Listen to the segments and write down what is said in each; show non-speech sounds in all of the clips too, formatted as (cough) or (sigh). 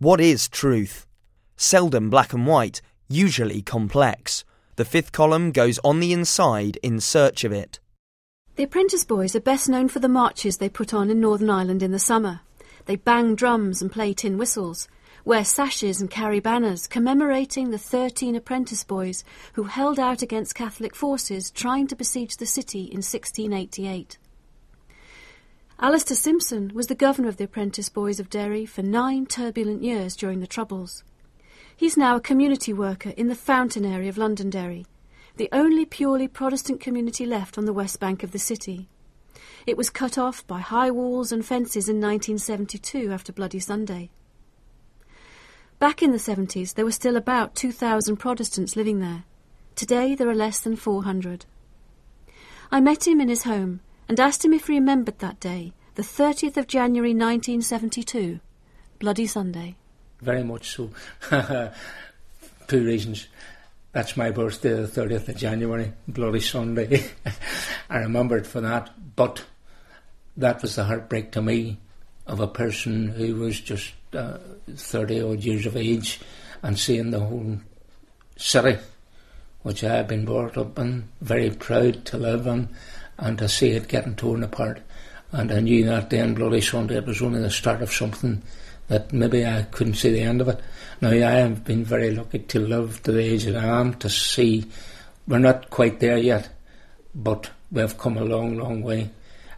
What is truth? Seldom black and white, usually complex. The fifth column goes on the inside in search of it. The apprentice boys are best known for the marches they put on in Northern Ireland in the summer. They bang drums and play tin whistles, wear sashes and carry banners commemorating the 13 apprentice boys who held out against Catholic forces trying to besiege the city in 1688. Alistair Simpson was the governor of the apprentice boys of Derry for nine turbulent years during the Troubles. He's now a community worker in the Fountain area of Londonderry, the only purely Protestant community left on the west bank of the city. It was cut off by high walls and fences in 1972 after Bloody Sunday. Back in the 70s, there were still about 2,000 Protestants living there. Today, there are less than 400. I met him in his home and asked him if he remembered that day, the 30th of January 1972, Bloody Sunday very much so. (laughs) Two reasons. That's my birthday, the 30th of January, Bloody Sunday. (laughs) I remember it for that, but that was the heartbreak to me of a person who was just uh, 30 odd years of age and seeing the whole city, which I had been brought up in, very proud to live in, and to see it getting torn apart. And I knew that then, Bloody Sunday, it was only the start of something that maybe I couldn't see the end of it. Now I have been very lucky to live to the age that I am to see we're not quite there yet, but we have come a long, long way.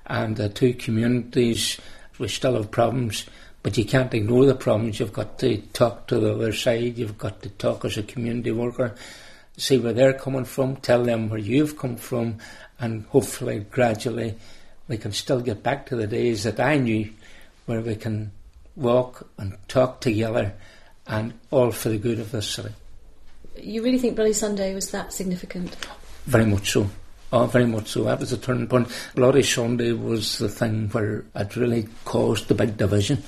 And the two communities, we still have problems, but you can't ignore the problems. You've got to talk to the other side. You've got to talk as a community worker, see where they're coming from, tell them where you've come from, and hopefully gradually we can still get back to the days that I knew where we can walk and talk together, and all for the good of the city. You really think Bloody Sunday was that significant? Very much so. Oh, very much so. That was a turning point. Bloody Sunday was the thing where it really caused the big division.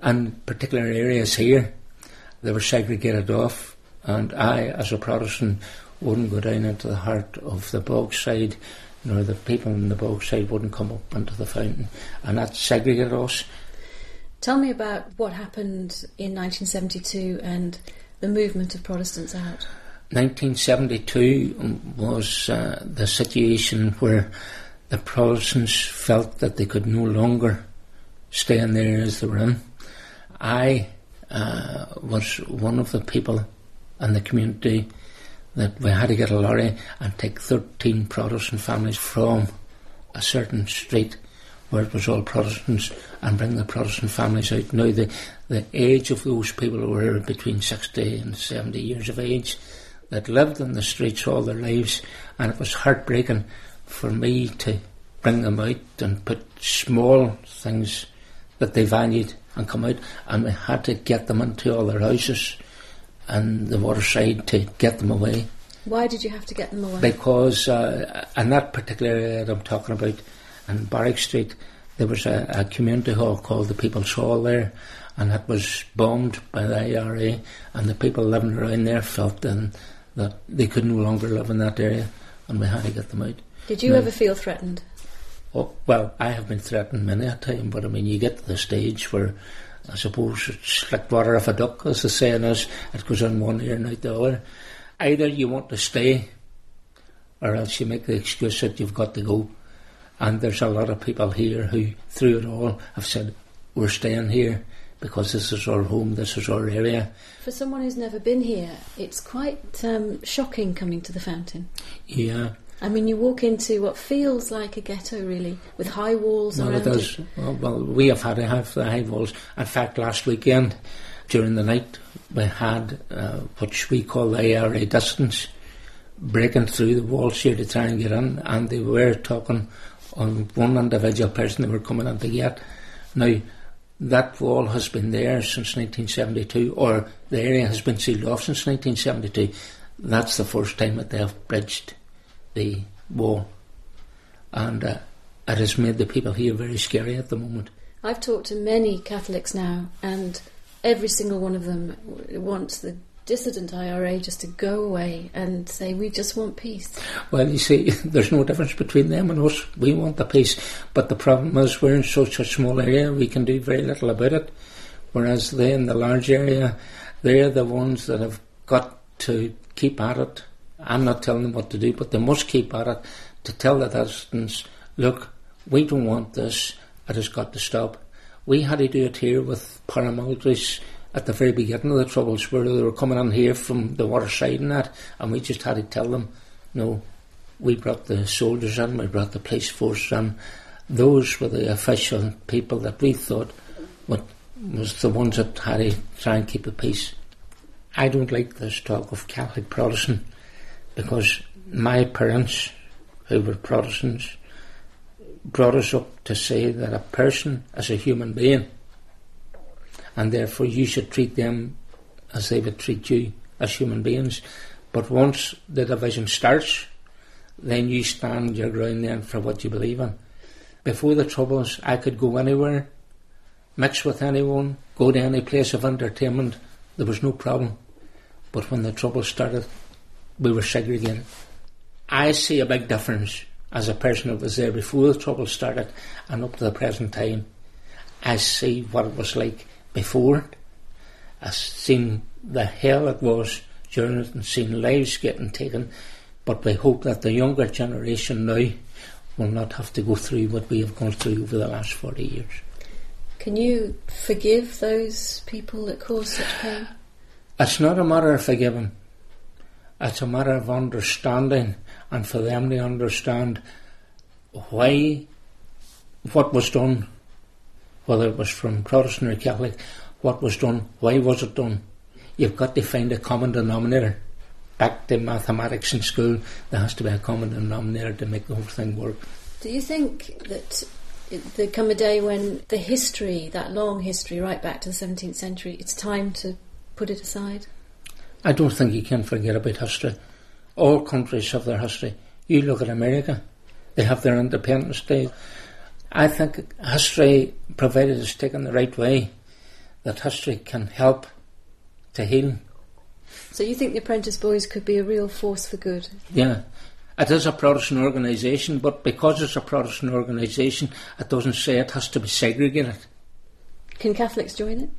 And particular areas here, they were segregated off. And I, as a Protestant, wouldn't go down into the heart of the Bogside, nor the people in the Bogside wouldn't come up into the fountain. And that segregated us. Tell me about what happened in 1972 and the movement of Protestants out. 1972 was uh, the situation where the Protestants felt that they could no longer stay in the areas they were in. I uh, was one of the people in the community that we had to get a lorry and take 13 Protestant families from a certain street where it was all Protestants and bring the Protestant families out. Now, the, the age of those people were between 60 and 70 years of age that lived in the streets all their lives, and it was heartbreaking for me to bring them out and put small things that they valued and come out, and we had to get them into all their houses and the waterside to get them away. Why did you have to get them away? Because uh, in that particular area that I'm talking about, in Barrack Street, there was a, a, community hall called the People's Hall there, and that was bombed by the IRA, and the people living around there felt then that they could no longer live in that area, and we had to get them out. Did you now, ever feel threatened? Oh, well, I have been threatened many a time, but I mean, you get to the stage where I suppose it's like water off a duck, as the saying is, it goes in one ear and out the other. Either you want to stay, or else you make the excuse that you've got to go. And there's a lot of people here who, through it all, have said, we're staying here because this is our home, this is our area. For someone who's never been here, it's quite um, shocking coming to the fountain. Yeah. I mean, you walk into what feels like a ghetto, really, with high walls well, around it. Well, well, we have had to have the high walls. In fact, last weekend, during the night, we had uh, what we call the IRA dissidents breaking through the walls here to try and get in, and they were talking on one individual person they were coming in to get. Now, that wall has been there since 1972, or the area has been sealed off since 1972. That's the first time that they have bridged the war, And uh, it has made the people here very scary at the moment. I've talked to many Catholics now, and every single one of them wants the dissident IRA just to go away and say, we just want peace? Well, you see, (laughs) there's no difference between them and us. We want the peace. But the problem is we're in such a small area, we can do very little about it. Whereas they in the large area, they're the ones that have got to keep at it. I'm not telling them what to do, but they must keep at it to tell the citizens, look, we don't want this, it has got to stop. We had to do it here with paramilitaries at the very beginning of the troubles where they were coming in here from the water side and that, and we just had to tell them, no, we brought the soldiers in, we brought the police force in. Those were the official people that we thought what was the ones that had to try and keep the peace. I don't like this talk of Catholic Protestant because my parents, who were Protestants, brought us up to say that a person is a human being and therefore you should treat them as they would treat you as human beings. But once the division starts, then you stand your ground then for what you believe in. Before the Troubles, I could go anywhere, mix with anyone, go to any place of entertainment. There was no problem. But when the Troubles started, we were segregated. I see a big difference as a person that was there before the Troubles started and up to the present time. I see what it was like before. I've seen the hell it was during it and seen lives getting taken but we hope that the younger generation now will not have to go through what we have gone through over the last 40 years. Can you forgive those people that caused such pain? It's not a matter of forgiving. It's a matter of understanding and for them to understand why what was done, whether it was from Protestant or Catholic, what was done, why was it done. You've got to find a common denominator back to mathematics in school, there has to be a common denominator to make the whole thing work. Do you think that there come a day when the history, that long history, right back to the 17th century, it's time to put it aside? I don't think you can forget about history. All countries have their history. You look at America, they have their Independence Day. I think history, provided it's taken the right way, that history can help to heal so you think the Apprentice Boys could be a real force for good? Yeah. It is a Protestant organisation, but because it's a Protestant organisation, it doesn't say it has to be segregated. Can Catholics join it?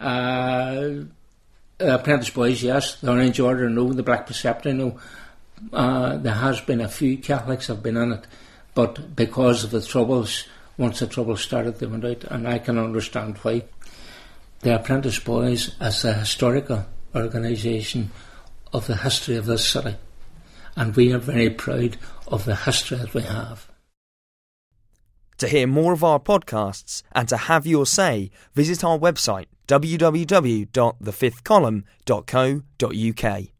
Uh, Apprentice Boys, yes. The Orange Order, no. The Black Preceptory, no. Uh, there has been a few Catholics have been in it, but because of the troubles, once the troubles started, they went out, and I can understand why. The Apprentice Boys, as a historical organisation of the history of this city. And we are very proud of the history that we have. To hear more of our podcasts and to have your say, visit our website www.thefifthcolumn.co.uk.